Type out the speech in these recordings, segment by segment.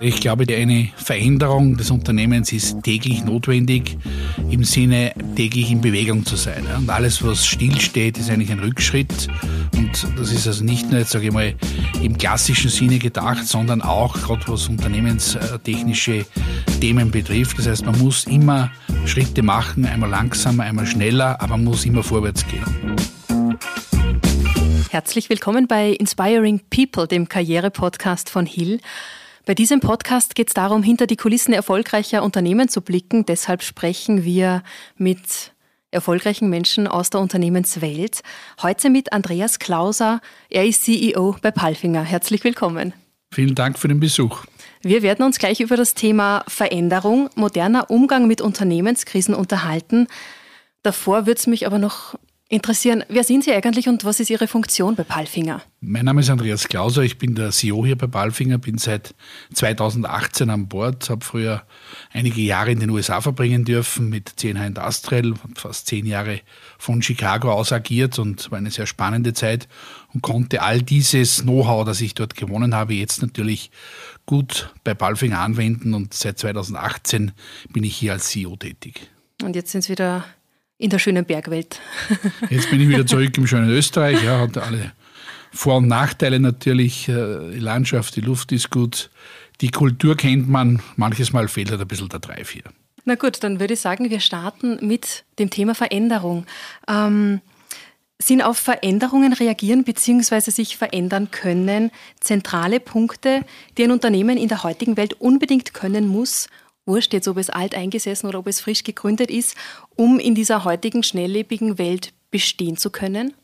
Ich glaube, eine Veränderung des Unternehmens ist täglich notwendig, im Sinne täglich in Bewegung zu sein. Und alles, was stillsteht, ist eigentlich ein Rückschritt. Und das ist also nicht nur, jetzt sage ich mal, im klassischen Sinne gedacht, sondern auch gerade was unternehmenstechnische Themen betrifft. Das heißt, man muss immer Schritte machen, einmal langsamer, einmal schneller, aber man muss immer vorwärts gehen. Herzlich willkommen bei Inspiring People, dem Karriere-Podcast von Hill. Bei diesem Podcast geht es darum, hinter die Kulissen erfolgreicher Unternehmen zu blicken. Deshalb sprechen wir mit erfolgreichen Menschen aus der Unternehmenswelt. Heute mit Andreas Klauser. Er ist CEO bei Palfinger. Herzlich willkommen. Vielen Dank für den Besuch. Wir werden uns gleich über das Thema Veränderung, moderner Umgang mit Unternehmenskrisen unterhalten. Davor würde es mich aber noch interessieren, wer sind Sie eigentlich und was ist Ihre Funktion bei Palfinger? Mein Name ist Andreas Klauser, ich bin der CEO hier bei Palfinger, bin seit 2018 an Bord, habe früher einige Jahre in den USA verbringen dürfen mit CNH Industrial, fast zehn Jahre von Chicago aus agiert und war eine sehr spannende Zeit und konnte all dieses Know-how, das ich dort gewonnen habe, jetzt natürlich gut bei Palfinger anwenden und seit 2018 bin ich hier als CEO tätig. Und jetzt sind Sie wieder in der schönen Bergwelt. Jetzt bin ich wieder zurück im schönen Österreich. Ja, hat alle Vor- und Nachteile natürlich. Äh, die Landschaft, die Luft ist gut. Die Kultur kennt man. Manches Mal fehlt halt ein bisschen der Drive hier. Na gut, dann würde ich sagen, wir starten mit dem Thema Veränderung. Ähm, sind auf Veränderungen reagieren bzw. sich verändern können zentrale Punkte, die ein Unternehmen in der heutigen Welt unbedingt können muss, wurscht jetzt, ob es alt eingesessen oder ob es frisch gegründet ist, um in dieser heutigen schnelllebigen Welt bestehen zu können?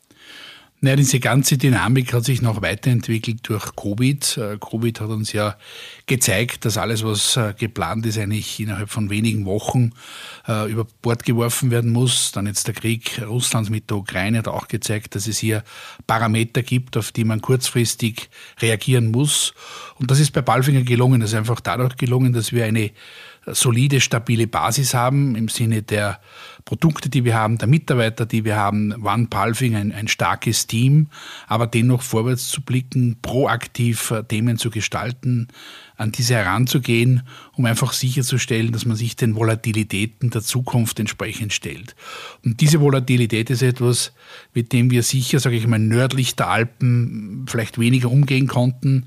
Naja, diese ganze Dynamik hat sich noch weiterentwickelt durch Covid. Äh, Covid hat uns ja gezeigt, dass alles, was äh, geplant ist, eigentlich innerhalb von wenigen Wochen äh, über Bord geworfen werden muss. Dann jetzt der Krieg Russlands mit der Ukraine hat auch gezeigt, dass es hier Parameter gibt, auf die man kurzfristig reagieren muss. Und das ist bei Balfinger gelungen. Das ist einfach dadurch gelungen, dass wir eine solide, stabile Basis haben im Sinne der Produkte, die wir haben, der Mitarbeiter, die wir haben, One Palfing, ein, ein starkes Team, aber dennoch vorwärts zu blicken, proaktiv äh, Themen zu gestalten, an diese heranzugehen, um einfach sicherzustellen, dass man sich den Volatilitäten der Zukunft entsprechend stellt. Und diese Volatilität ist etwas, mit dem wir sicher, sage ich mal, nördlich der Alpen vielleicht weniger umgehen konnten.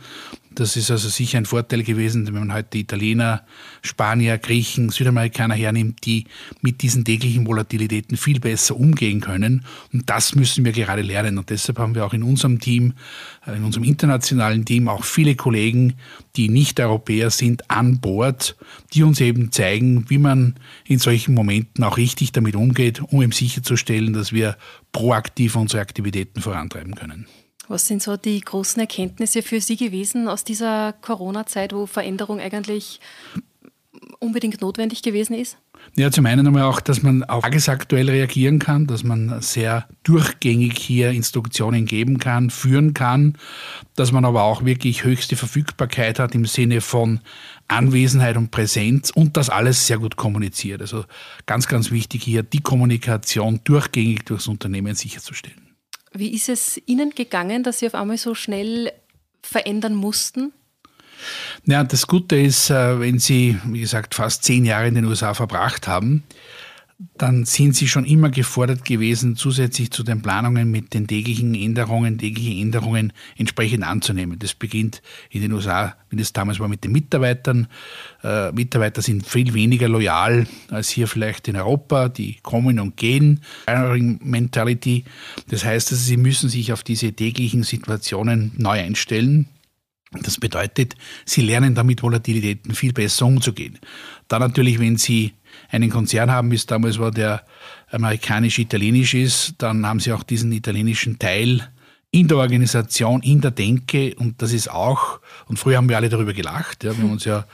Das ist also sicher ein Vorteil gewesen, wenn man heute Italiener, Spanier, Griechen, Südamerikaner hernimmt, die mit diesen täglichen Volatilitäten viel besser umgehen können. Und das müssen wir gerade lernen. Und deshalb haben wir auch in unserem Team, äh, in unserem internationalen Team auch viele Kollegen, die nicht Europäer sind, an Bord, die uns eben zeigen, wie man in solchen Momenten auch richtig damit umgeht, um eben sicherzustellen, dass wir proaktiv unsere Aktivitäten vorantreiben können. Was sind so die großen Erkenntnisse für Sie gewesen aus dieser Corona-Zeit, wo Veränderung eigentlich unbedingt notwendig gewesen ist? Ja, zum einen einmal auch, dass man auch tagesaktuell reagieren kann, dass man sehr durchgängig hier Instruktionen geben kann, führen kann, dass man aber auch wirklich höchste Verfügbarkeit hat im Sinne von Anwesenheit und Präsenz und das alles sehr gut kommuniziert. Also ganz, ganz wichtig hier, die Kommunikation durchgängig durchs Unternehmen sicherzustellen. Wie ist es Ihnen gegangen, dass Sie auf einmal so schnell verändern mussten? Ja, das Gute ist, äh, wenn Sie, wie gesagt, fast zehn Jahre in den USA verbracht haben, dann sind sie schon immer gefordert gewesen, zusätzlich zu den Planungen mit den täglichen Änderungen, täglichen Änderungen entsprechend anzunehmen. Das beginnt in den USA, wie das damals war, mit den Mitarbeitern. Äh, Mitarbeiter sind viel weniger loyal als hier vielleicht in Europa. Die kommen und gehen. Mentality. Das heißt, also, sie müssen sich auf diese täglichen Situationen neu einstellen. Das bedeutet, sie lernen damit Volatilitäten viel besser umzugehen. Dann natürlich, wenn sie einen Konzern haben, wie es damals war, der amerikanisch-italienisch ist, dann haben sie auch diesen italienischen Teil in der Organisation, in der Denke. Und das ist auch, und früher haben wir alle darüber gelacht, ja, wir haben uns ja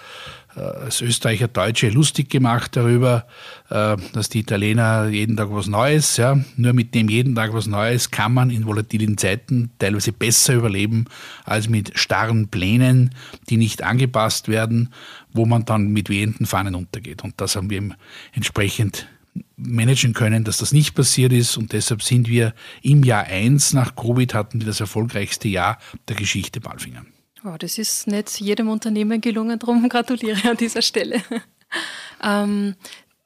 äh, als Österreicher Deutsche lustig gemacht darüber, äh, dass die Italiener jeden Tag was Neues, ja, nur mit dem jeden Tag was Neues kann man in volatilen Zeiten teilweise besser überleben als mit starren Plänen, die nicht angepasst werden, wo man dann mit wehenden Fahnen untergeht. Und das haben wir entsprechend managen können, dass das nicht passiert ist und deshalb sind wir im Jahr 1 nach Covid hatten wir das erfolgreichste Jahr der Geschichte Balfinger. Oh, das ist nicht jedem Unternehmen gelungen, darum gratuliere an dieser Stelle. ähm,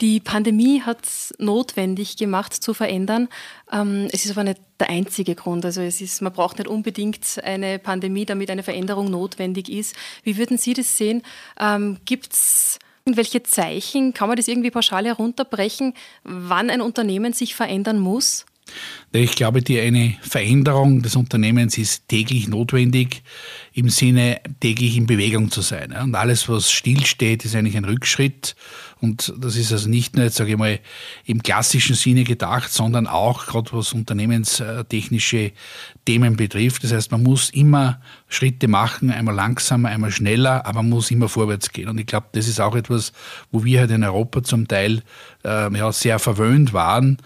die Pandemie hat es notwendig gemacht zu verändern. Ähm, es ist aber nicht der einzige Grund. Also es ist, man braucht nicht unbedingt eine Pandemie, damit eine Veränderung notwendig ist. Wie würden Sie das sehen? Ähm, Gibt es irgendwelche Zeichen? Kann man das irgendwie pauschal herunterbrechen, wann ein Unternehmen sich verändern muss? Ich glaube, die eine Veränderung des Unternehmens ist täglich notwendig, im Sinne, täglich in Bewegung zu sein. Und alles, was stillsteht, ist eigentlich ein Rückschritt. Und das ist also nicht nur, sage ich mal, im klassischen Sinne gedacht, sondern auch gerade was unternehmenstechnische Themen betrifft. Das heißt, man muss immer Schritte machen, einmal langsamer, einmal schneller, aber man muss immer vorwärts gehen. Und ich glaube, das ist auch etwas, wo wir halt in Europa zum Teil äh, ja, sehr verwöhnt waren.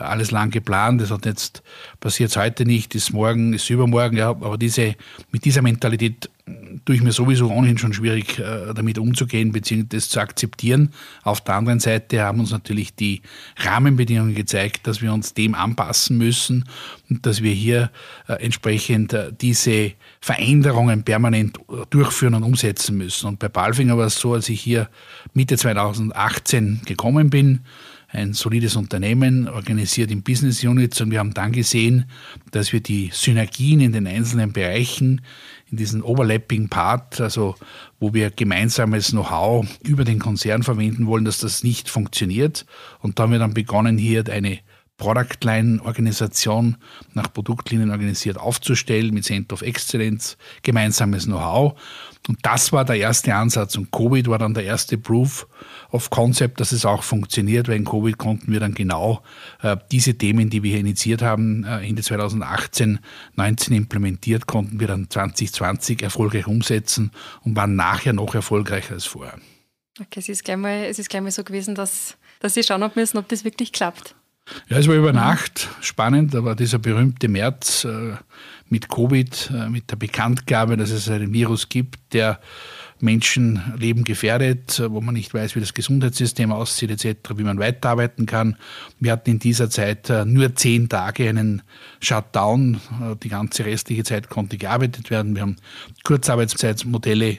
Alles lang geplant, das hat jetzt passiert heute nicht, ist morgen, ist übermorgen, ja, aber diese, mit dieser Mentalität tue ich mir sowieso ohnehin schon schwierig, äh, damit umzugehen bzw. das zu akzeptieren. Auf der anderen Seite haben uns natürlich die Rahmenbedingungen gezeigt, dass wir uns dem anpassen müssen und dass wir hier äh, entsprechend äh, diese Veränderungen permanent durchführen und umsetzen müssen. Und bei Balfinger war es so, als ich hier Mitte 2018 gekommen bin, ein solides Unternehmen, organisiert in Business Units und wir haben dann gesehen, dass wir die Synergien in den einzelnen Bereichen, in diesen Overlapping Part, also wo wir gemeinsames Know-how über den Konzern verwenden wollen, dass das nicht funktioniert. Und da haben wir dann begonnen, hier eine Product Line Organisation nach Produktlinien organisiert aufzustellen mit Center of Excellence, gemeinsames Know-how. Und das war der erste Ansatz. Und Covid war dann der erste Proof of Concept, dass es auch funktioniert, weil in Covid konnten wir dann genau äh, diese Themen, die wir hier initiiert haben, äh, Ende 2018, 19 implementiert, konnten wir dann 2020 erfolgreich umsetzen und waren nachher noch erfolgreicher als vorher. Okay, es ist gleich mal, es ist gleich mal so gewesen, dass, dass Sie schauen müssen, ob das wirklich klappt. Ja, es war über Nacht spannend, aber dieser berühmte März äh, mit Covid, äh, mit der Bekanntgabe, dass es einen Virus gibt, der Menschenleben gefährdet, äh, wo man nicht weiß, wie das Gesundheitssystem aussieht etc., wie man weiterarbeiten kann. Wir hatten in dieser Zeit äh, nur zehn Tage einen Shutdown. Äh, die ganze restliche Zeit konnte gearbeitet werden. Wir haben Kurzarbeitszeitmodelle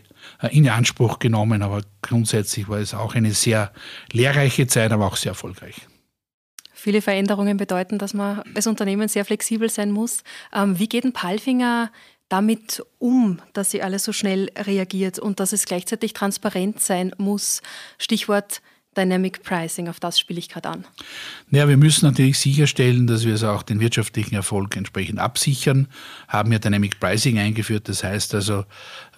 in Anspruch genommen, aber grundsätzlich war es auch eine sehr lehrreiche Zeit, aber auch sehr erfolgreich. Viele Veränderungen bedeuten, dass man als Unternehmen sehr flexibel sein muss. Ähm, wie geht ein Palfinger damit um, dass sie alles so schnell reagiert und dass es gleichzeitig transparent sein muss? Stichwort Dynamic Pricing, auf das spiele ich gerade an. Ja, wir müssen natürlich sicherstellen, dass wir es auch den wirtschaftlichen Erfolg entsprechend absichern. Haben ja Dynamic Pricing eingeführt, das heißt also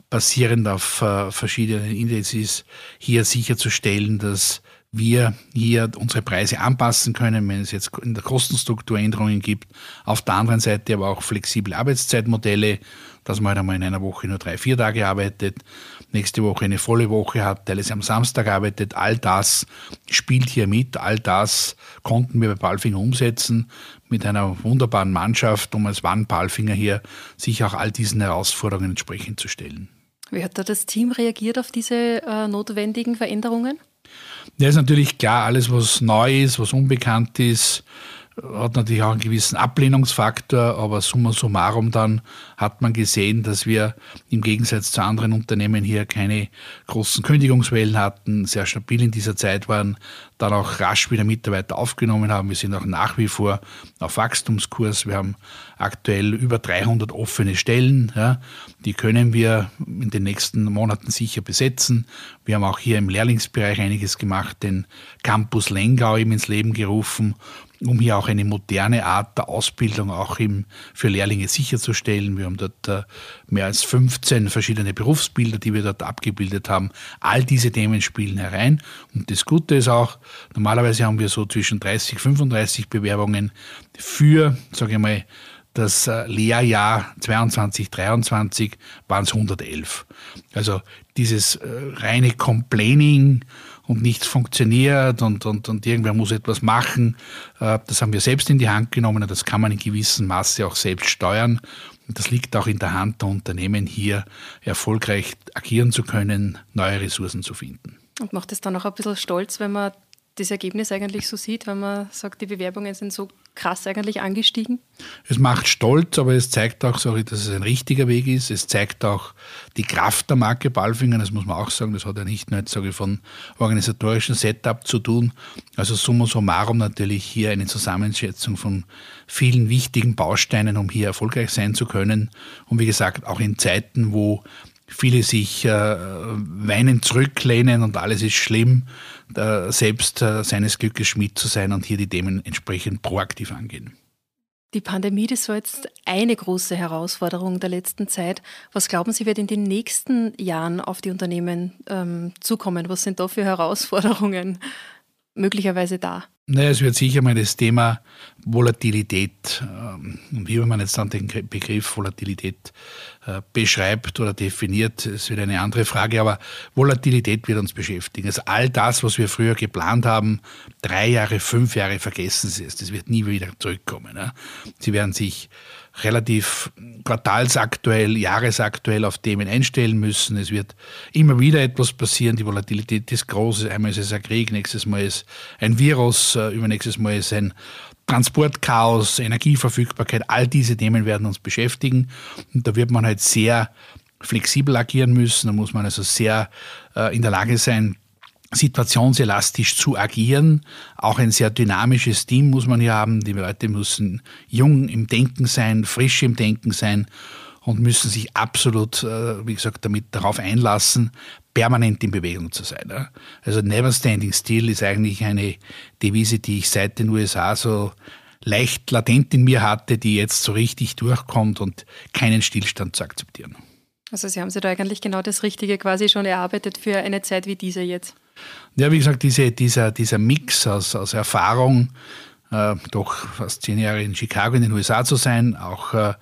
basierend auf äh, verschiedenen Indizes hier sicherzustellen, dass wir hier unsere Preise anpassen können, wenn es jetzt in der Kostenstruktur Änderungen gibt. Auf der anderen Seite aber auch flexible Arbeitszeitmodelle, dass man halt einmal in einer Woche nur drei, vier Tage arbeitet, nächste Woche eine volle Woche hat, teilweise am Samstag arbeitet. All das spielt hier mit. All das konnten wir bei Palfinger umsetzen mit einer wunderbaren Mannschaft, um als One Palfinger hier sich auch all diesen Herausforderungen entsprechend zu stellen. Wie hat da das Team reagiert auf diese äh, notwendigen Veränderungen? Ja, ist natürlich klar, alles, was neu ist, was unbekannt ist, hat natürlich auch einen gewissen Ablehnungsfaktor, aber summa summarum dann hat man gesehen, dass wir im Gegensatz zu anderen Unternehmen hier keine großen Kündigungswellen hatten, sehr stabil in dieser Zeit waren, dann auch rasch wieder Mitarbeiter aufgenommen haben. Wir sind auch nach wie vor auf Wachstumskurs. Wir haben aktuell über 300 offene Stellen. Ja, die können wir in den nächsten Monaten sicher besetzen. Wir haben auch hier im Lehrlingsbereich einiges gemacht, den Campus Lengau eben ins Leben gerufen um hier auch eine moderne Art der Ausbildung auch im, für Lehrlinge sicherzustellen. Wir haben dort äh, mehr als 15 verschiedene Berufsbilder, die wir dort abgebildet haben. All diese Themen spielen herein. Und das Gute ist auch, normalerweise haben wir so zwischen 30, 35 Bewerbungen für, sage ich mal, das äh, Lehrjahr 22, 23 waren es 111. Also dieses äh, reine Complaining und nichts funktioniert und, und, und irgendwer muss etwas machen. Äh, das haben wir selbst in die Hand genommen und das kann man in gewissem Maße auch selbst steuern. Und das liegt auch in der Hand der Unternehmen, hier erfolgreich agieren zu können, neue Ressourcen zu finden. Und macht es dann auch ein bisschen stolz, wenn man das Ergebnis eigentlich so sieht, wenn man sagt, die Bewerbungen sind so krass eigentlich angestiegen? Es macht stolz, aber es zeigt auch, sorry, dass es ein richtiger Weg ist. Es zeigt auch die Kraft der Marke Balfinger, das muss man auch sagen. Das hat ja nicht nur jetzt, sage ich, von organisatorischem Setup zu tun. Also summa summarum natürlich hier eine Zusammenschätzung von vielen wichtigen Bausteinen, um hier erfolgreich sein zu können. Und wie gesagt, auch in Zeiten, wo viele sich äh, weinend zurücklehnen und alles ist schlimm, äh, selbst äh, seines Glückes Schmied zu sein und hier die Themen entsprechend proaktiv angehen. Die Pandemie, das war jetzt eine große Herausforderung der letzten Zeit. Was glauben Sie, wird in den nächsten Jahren auf die Unternehmen ähm, zukommen? Was sind da für Herausforderungen möglicherweise da? Naja, es wird sicher mal das Thema Volatilität, ähm, wie man jetzt dann den Begriff Volatilität beschreibt oder definiert, ist wieder eine andere Frage, aber Volatilität wird uns beschäftigen. Also all das, was wir früher geplant haben, drei Jahre, fünf Jahre, vergessen Sie es, das wird nie wieder zurückkommen. Sie werden sich relativ quartalsaktuell, jahresaktuell auf Themen einstellen müssen. Es wird immer wieder etwas passieren. Die Volatilität ist groß. Einmal ist es ein Krieg, nächstes Mal ist ein Virus, äh, übernächstes Mal ist ein Transportchaos, Energieverfügbarkeit. All diese Themen werden uns beschäftigen. Und da wird man halt sehr flexibel agieren müssen. Da muss man also sehr äh, in der Lage sein, situationselastisch zu agieren. Auch ein sehr dynamisches Team muss man hier haben. Die Leute müssen jung im Denken sein, frisch im Denken sein und müssen sich absolut, äh, wie gesagt, damit darauf einlassen, permanent in Bewegung zu sein. Also Never Standing Still ist eigentlich eine Devise, die ich seit den USA so leicht latent in mir hatte, die jetzt so richtig durchkommt und keinen Stillstand zu akzeptieren. Also Sie haben sich da eigentlich genau das Richtige quasi schon erarbeitet für eine Zeit wie diese jetzt. Ja, wie gesagt, diese, dieser, dieser Mix aus, aus Erfahrung, äh, doch fast zehn Jahre in Chicago in den USA zu sein, auch äh,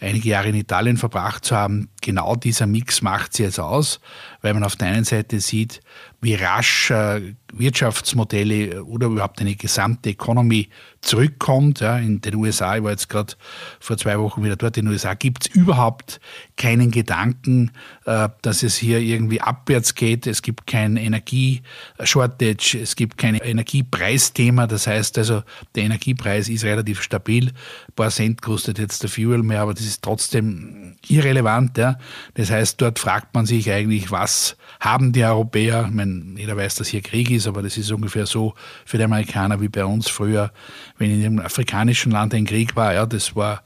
einige Jahre in Italien verbracht zu haben, genau dieser Mix macht sie jetzt aus, weil man auf der einen Seite sieht, wie rasch äh, Wirtschaftsmodelle oder überhaupt eine gesamte Economy zurückkommt. Ja, in den USA, ich war jetzt gerade vor zwei Wochen wieder dort, in den USA gibt es überhaupt keinen Gedanken, äh, dass es hier irgendwie abwärts geht. Es gibt kein Energieshortage, es gibt kein Energiepreisthema. Das heißt also, der Energiepreis ist relativ stabil. Ein paar Cent kostet jetzt der Fuel mehr, aber das ist trotzdem irrelevant. Ja. Das heißt, dort fragt man sich eigentlich, was haben die Europäer? Ich meine, jeder weiß, dass hier Krieg ist, aber das ist ungefähr so für die Amerikaner wie bei uns früher, wenn in einem afrikanischen Land ein Krieg war. Ja, das war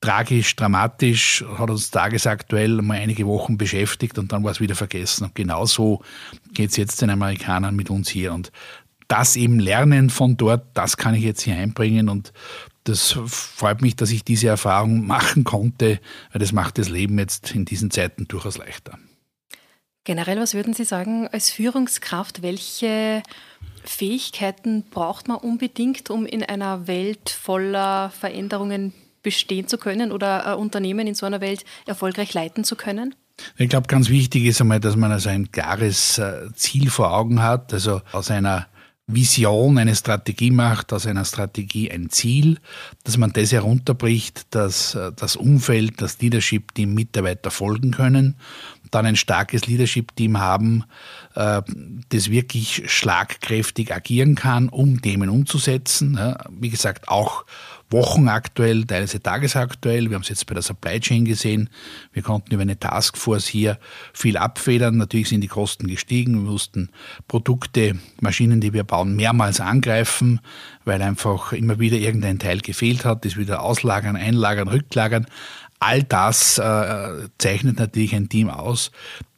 tragisch, dramatisch, hat uns tagesaktuell mal einige Wochen beschäftigt und dann war es wieder vergessen. Und genauso geht es jetzt den Amerikanern mit uns hier. Und das eben lernen von dort, das kann ich jetzt hier einbringen und das freut mich, dass ich diese Erfahrung machen konnte, weil das macht das Leben jetzt in diesen Zeiten durchaus leichter. Generell, was würden Sie sagen als Führungskraft, welche Fähigkeiten braucht man unbedingt, um in einer Welt voller Veränderungen bestehen zu können oder Unternehmen in so einer Welt erfolgreich leiten zu können? Ich glaube, ganz wichtig ist einmal, dass man also ein klares äh, Ziel vor Augen hat, also aus einer Vision eine Strategie macht, aus einer Strategie ein Ziel, dass man das herunterbricht, dass äh, das Umfeld, das Leadership-Team Mitarbeiter folgen können, dann ein starkes Leadership-Team haben, äh, das wirklich schlagkräftig agieren kann, um Themen umzusetzen. Wie gesagt, auch wochenaktuell, teilweise tagesaktuell. Wir haben es jetzt bei der Supply Chain gesehen. Wir konnten über eine Taskforce hier viel abfedern. Natürlich sind die Kosten gestiegen. Wir mussten Produkte, Maschinen, die wir bauen, mehrmals angreifen, weil einfach immer wieder irgendein Teil gefehlt hat. Das wieder auslagern, einlagern, rücklagern. All das äh, zeichnet natürlich ein Team aus,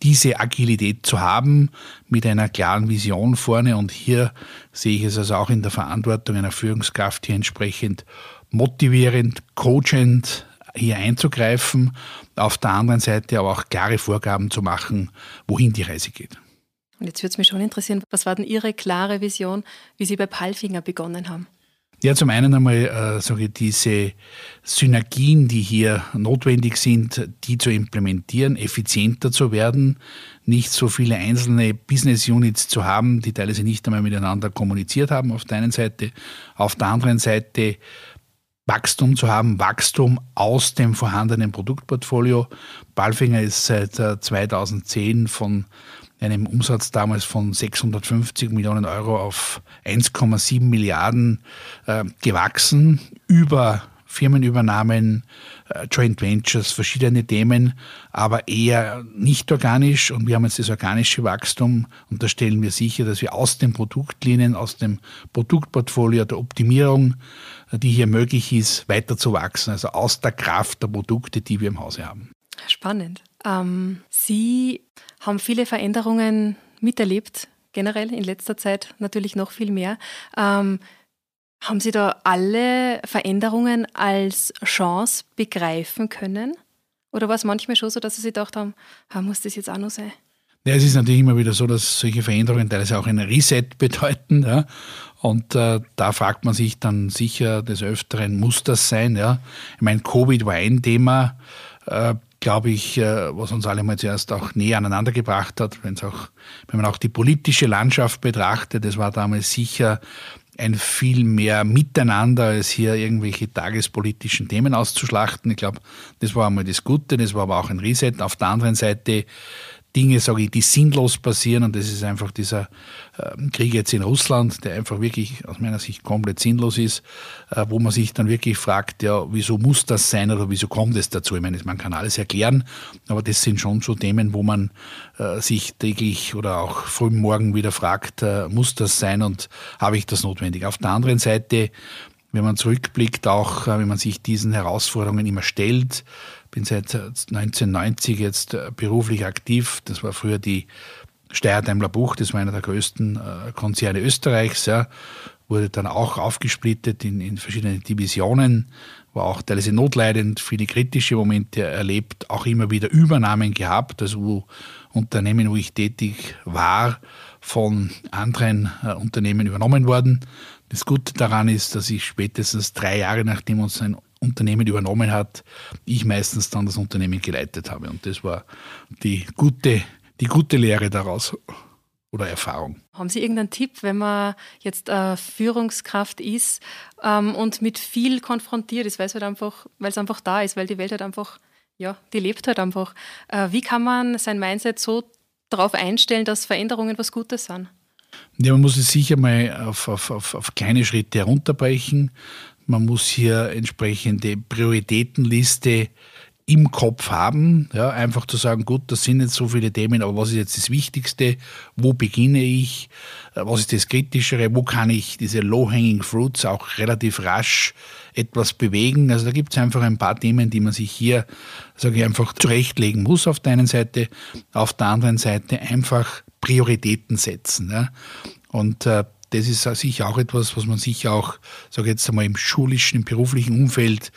diese Agilität zu haben mit einer klaren Vision vorne. Und hier sehe ich es also auch in der Verantwortung einer Führungskraft hier entsprechend motivierend, coachend hier einzugreifen, auf der anderen Seite aber auch klare Vorgaben zu machen, wohin die Reise geht. Und jetzt würde es mich schon interessieren, was war denn Ihre klare Vision, wie Sie bei Palfinger begonnen haben? Ja, zum einen einmal äh, sage ich, diese Synergien, die hier notwendig sind, die zu implementieren, effizienter zu werden, nicht so viele einzelne Business Units zu haben, die teilweise nicht einmal miteinander kommuniziert haben auf der einen Seite, auf der anderen Seite Wachstum zu haben, Wachstum aus dem vorhandenen Produktportfolio. Balfinger ist seit 2010 von einem Umsatz damals von 650 Millionen Euro auf 1,7 Milliarden äh, gewachsen über Firmenübernahmen, äh, Joint Ventures, verschiedene Themen, aber eher nicht organisch. Und wir haben jetzt das organische Wachstum und da stellen wir sicher, dass wir aus den Produktlinien, aus dem Produktportfolio, der Optimierung, äh, die hier möglich ist, weiter zu wachsen. Also aus der Kraft der Produkte, die wir im Hause haben. Spannend. Ähm, Sie haben viele Veränderungen miterlebt, generell in letzter Zeit natürlich noch viel mehr. Ähm, haben Sie da alle Veränderungen als Chance begreifen können? Oder war es manchmal schon so, dass Sie sich gedacht haben, ah, muss das jetzt auch noch sein? Ja, es ist natürlich immer wieder so, dass solche Veränderungen teilweise auch ein Reset bedeuten. Ja. Und äh, da fragt man sich dann sicher des Öfteren, muss das sein? Ja. Ich meine, Covid war ein Thema, äh, glaube ich, äh, was uns alle mal zuerst auch näher aneinander gebracht hat, wenn es auch, wenn man auch die politische Landschaft betrachtet, das war damals sicher ein viel mehr Miteinander, als hier irgendwelche tagespolitischen Themen auszuschlachten. Ich glaube, das war einmal das Gute, das war aber auch ein Reset. Auf der anderen Seite Dinge, sage ich, die sinnlos passieren und das ist einfach dieser äh, Krieg jetzt in Russland, der einfach wirklich aus meiner Sicht komplett sinnlos ist, äh, wo man sich dann wirklich fragt, ja, wieso muss das sein oder wieso kommt es dazu? Ich meine, man kann alles erklären, aber das sind schon so Themen, wo man äh, sich täglich oder auch früh morgen wieder fragt, äh, muss das sein und habe ich das notwendig? Auf der anderen Seite wenn man zurückblickt, auch wenn man sich diesen Herausforderungen immer stellt, bin seit 1990 jetzt äh, beruflich aktiv. Das war früher die Steyr Daimler Buch, das war einer der größten äh, Konzerne Österreichs, ja, wurde dann auch aufgesplittet in, in verschiedene Divisionen, war auch teilweise notleidend, viele kritische Momente erlebt, auch immer wieder Übernahmen gehabt, also wo Unternehmen, wo ich tätig war, von anderen äh, Unternehmen übernommen worden. Das Gute daran ist, dass ich spätestens drei Jahre nachdem uns ein Unternehmen übernommen hat, ich meistens dann das Unternehmen geleitet habe. Und das war die gute, die gute Lehre daraus oder Erfahrung. Haben Sie irgendeinen Tipp, wenn man jetzt äh, Führungskraft ist ähm, und mit viel konfrontiert ist, weil es halt einfach, weil es einfach da ist, weil die Welt halt einfach, ja, die lebt halt einfach. Äh, wie kann man sein Mindset so darauf einstellen, dass Veränderungen was Gutes sind? Ja, man muss es sicher mal auf, auf, auf, auf kleine Schritte herunterbrechen. Man muss hier entsprechende Prioritätenliste im Kopf haben, ja, einfach zu sagen, gut, das sind jetzt so viele Themen, aber was ist jetzt das Wichtigste? Wo beginne ich? Äh, was ist das Kritischere? Wo kann ich diese low-hanging fruits auch relativ rasch etwas bewegen? Also da gibt es einfach ein paar Themen, die man sich hier, sage ich einfach, zurechtlegen muss auf der einen Seite, auf der anderen Seite einfach Prioritäten setzen. Ja. Und äh, das ist sicher auch etwas, was man sicher auch, sage jetzt einmal, im schulischen, im beruflichen Umfeld,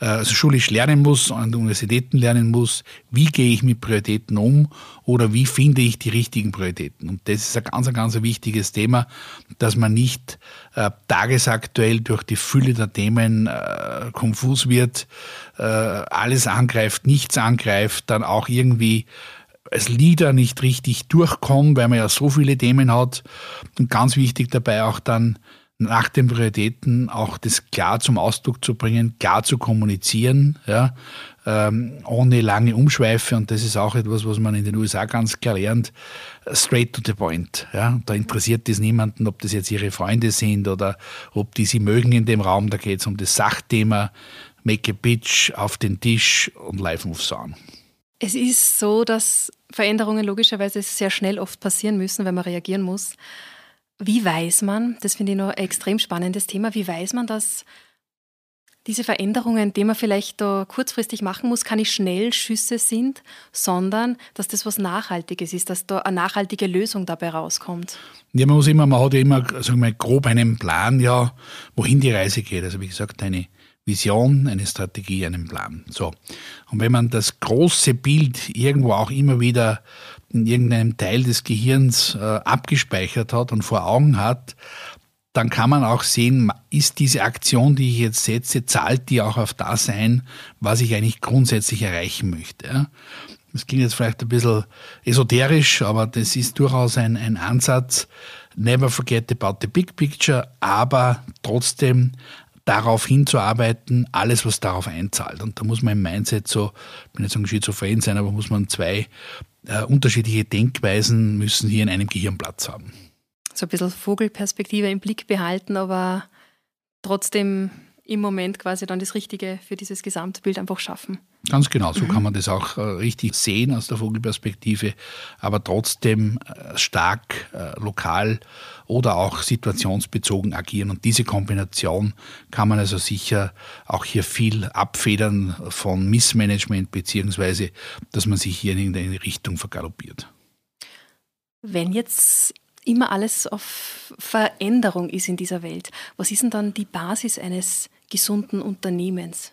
äh, also schulisch lernen muss, an den Universitäten lernen muss. Wie gehe ich mit Prioritäten um oder wie finde ich die richtigen Prioritäten? Und das ist ein ganz, ganz wichtiges Thema, dass man nicht äh, tagesaktuell durch die Fülle der Themen äh, konfus wird, äh, alles angreift, nichts angreift, dann auch irgendwie als Leader nicht richtig durchkommen, weil man ja so viele Themen hat. Und ganz wichtig dabei auch dann nach den Prioritäten auch das klar zum Ausdruck zu bringen, klar zu kommunizieren, ja, ähm, ohne lange Umschweife. Und das ist auch etwas, was man in den USA ganz klar lernt. Straight to the point. Ja. Da interessiert es niemanden, ob das jetzt ihre Freunde sind oder ob die sie mögen in dem Raum. Da geht es um das Sachthema. Make a pitch auf den Tisch und live moves on. Es ist so, dass Veränderungen logischerweise sehr schnell oft passieren müssen, wenn man reagieren muss. Wie weiß man, das finde ich noch ein extrem spannendes Thema, wie weiß man, dass diese Veränderungen, die man vielleicht da kurzfristig machen muss, keine Schnellschüsse sind, sondern dass das was Nachhaltiges ist, dass da eine nachhaltige Lösung dabei rauskommt. Ja, man muss immer, man hat ja immer, sagen wir, grob einen Plan, ja, wohin die Reise geht. Also wie gesagt, eine Vision, eine Strategie, einen Plan. So. Und wenn man das große Bild irgendwo auch immer wieder in irgendeinem Teil des Gehirns äh, abgespeichert hat und vor Augen hat, dann kann man auch sehen, ist diese Aktion, die ich jetzt setze, zahlt die auch auf das ein, was ich eigentlich grundsätzlich erreichen möchte. Ja? Das klingt jetzt vielleicht ein bisschen esoterisch, aber das ist durchaus ein, ein Ansatz. Never forget about the big picture, aber trotzdem darauf hinzuarbeiten, alles, was darauf einzahlt. Und da muss man im Mindset so, ich bin jetzt sagen schizophren sein, aber muss man zwei äh, unterschiedliche Denkweisen müssen hier in einem Gehirn Platz haben. So ein bisschen Vogelperspektive im Blick behalten, aber trotzdem im Moment quasi dann das Richtige für dieses Gesamtbild einfach schaffen. Ganz genau, so mhm. kann man das auch äh, richtig sehen aus der Vogelperspektive, aber trotzdem äh, stark äh, lokal oder auch situationsbezogen agieren. Und diese Kombination kann man also sicher auch hier viel abfedern von Missmanagement, beziehungsweise dass man sich hier in eine Richtung vergaloppiert. Wenn jetzt immer alles auf Veränderung ist in dieser Welt, was ist denn dann die Basis eines gesunden Unternehmens?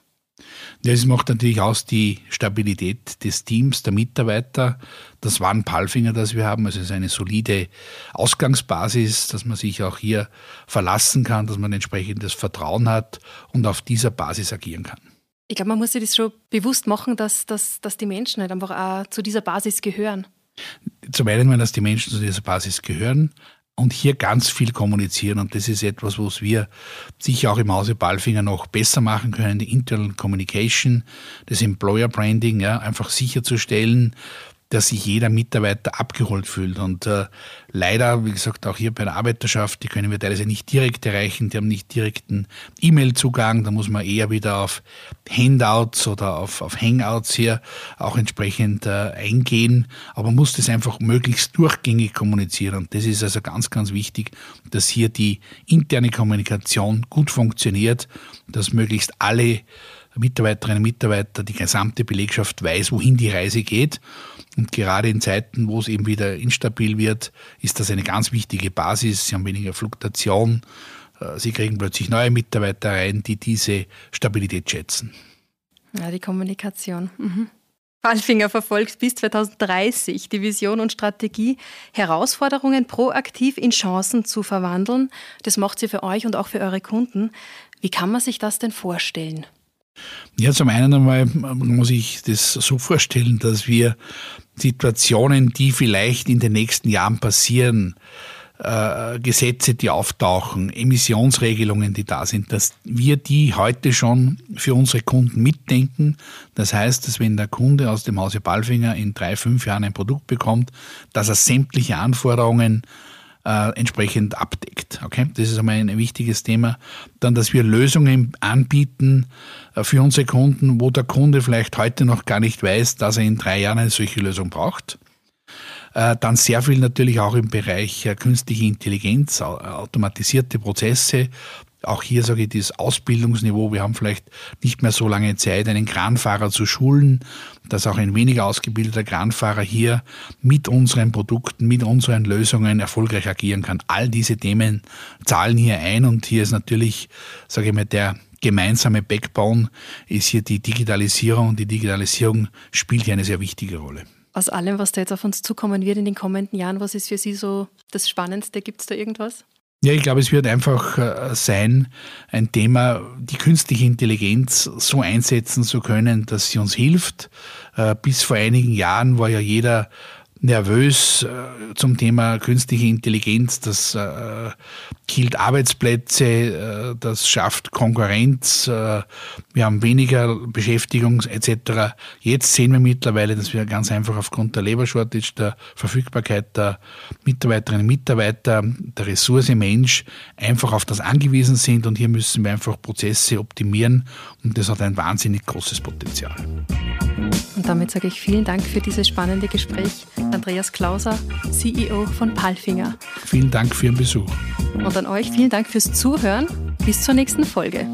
Das macht natürlich aus die Stabilität des Teams, der Mitarbeiter. Das war ein Palfinger, das wir haben. Also es ist eine solide Ausgangsbasis, dass man sich auch hier verlassen kann, dass man entsprechendes Vertrauen hat und auf dieser Basis agieren kann. Ich glaube, man muss sich das schon bewusst machen, dass, dass, dass die Menschen halt einfach auch zu dieser Basis gehören. Zum einen, dass die Menschen zu dieser Basis gehören, und hier ganz viel kommunizieren. Und das ist etwas, was wir sicher auch im Hause Ballfinger noch besser machen können. Die Internal Communication, das Employer Branding, ja, einfach sicherzustellen, dass sich jeder Mitarbeiter abgeholt fühlt. Und äh, leider, wie gesagt, auch hier bei der Arbeiterschaft, die können wir teilweise nicht direkt erreichen, die haben nicht direkten E-Mail-Zugang, da muss man eher wieder auf Handouts oder auf, auf Hangouts hier auch entsprechend äh, eingehen. Aber man muss das einfach möglichst durchgängig kommunizieren. Und das ist also ganz, ganz wichtig, dass hier die interne Kommunikation gut funktioniert, dass möglichst alle Mitarbeiterinnen und Mitarbeiter, die gesamte Belegschaft weiß, wohin die Reise geht. Und gerade in Zeiten, wo es eben wieder instabil wird, ist das eine ganz wichtige Basis. Sie haben weniger Fluktuation. Äh, Sie kriegen plötzlich neue Mitarbeiter rein, die diese Stabilität schätzen. Ja, die Kommunikation. Mhm. Fallfinger verfolgt bis 2030 die Vision und Strategie, Herausforderungen proaktiv in Chancen zu verwandeln. Das macht sie für euch und auch für eure Kunden. Wie kann man sich das denn vorstellen? Ja, zum einen einmal muss ich das so vorstellen, dass wir Situationen, die vielleicht in den nächsten Jahren passieren, äh, Gesetze, die auftauchen, Emissionsregelungen, die da sind, dass wir die heute schon für unsere Kunden mitdenken. Das heißt, dass wenn der Kunde aus dem Hause Ballfinger in drei, fünf Jahren ein Produkt bekommt, dass er sämtliche Anforderungen äh, entsprechend abdeckt. Okay? Das ist einmal ein wichtiges Thema. Dann, dass wir Lösungen anbieten äh, für unsere Kunden, wo der Kunde vielleicht heute noch gar nicht weiß, dass er in drei Jahren eine solche Lösung braucht. Äh, dann sehr viel natürlich auch im Bereich äh, künstliche Intelligenz, automatisierte Prozesse, auch hier sage ich das Ausbildungsniveau. Wir haben vielleicht nicht mehr so lange Zeit, einen Kranfahrer zu schulen, dass auch ein weniger ausgebildeter Kranfahrer hier mit unseren Produkten, mit unseren Lösungen erfolgreich agieren kann. All diese Themen zahlen hier ein und hier ist natürlich, sage ich mal, der gemeinsame Backbone ist hier die Digitalisierung und die Digitalisierung spielt hier eine sehr wichtige Rolle. Aus allem, was da jetzt auf uns zukommen wird in den kommenden Jahren, was ist für Sie so das Spannendste? Gibt es da irgendwas? Ja, ich glaube, es wird einfach äh, sein, ein Thema, die künstliche Intelligenz so einsetzen zu können, dass sie uns hilft. Äh, bis vor einigen Jahren war ja jeder nervös äh, zum Thema künstliche Intelligenz. Das äh, killt Arbeitsplätze, äh, das schafft Konkurrenz, wir haben weniger Beschäftigung etc. Jetzt sehen wir mittlerweile, dass wir ganz einfach aufgrund der Labor Shortage, der Verfügbarkeit der Mitarbeiterinnen und Mitarbeiter, der Ressource Mensch einfach auf das angewiesen sind und hier müssen wir einfach Prozesse optimieren und das hat ein wahnsinnig großes Potenzial. Und damit sage ich vielen Dank für dieses spannende Gespräch. Andreas Klauser, CEO von Palfinger. Vielen Dank für Ihren Besuch. Und an euch vielen Dank fürs Zuhören. Bis zur nächsten Folge.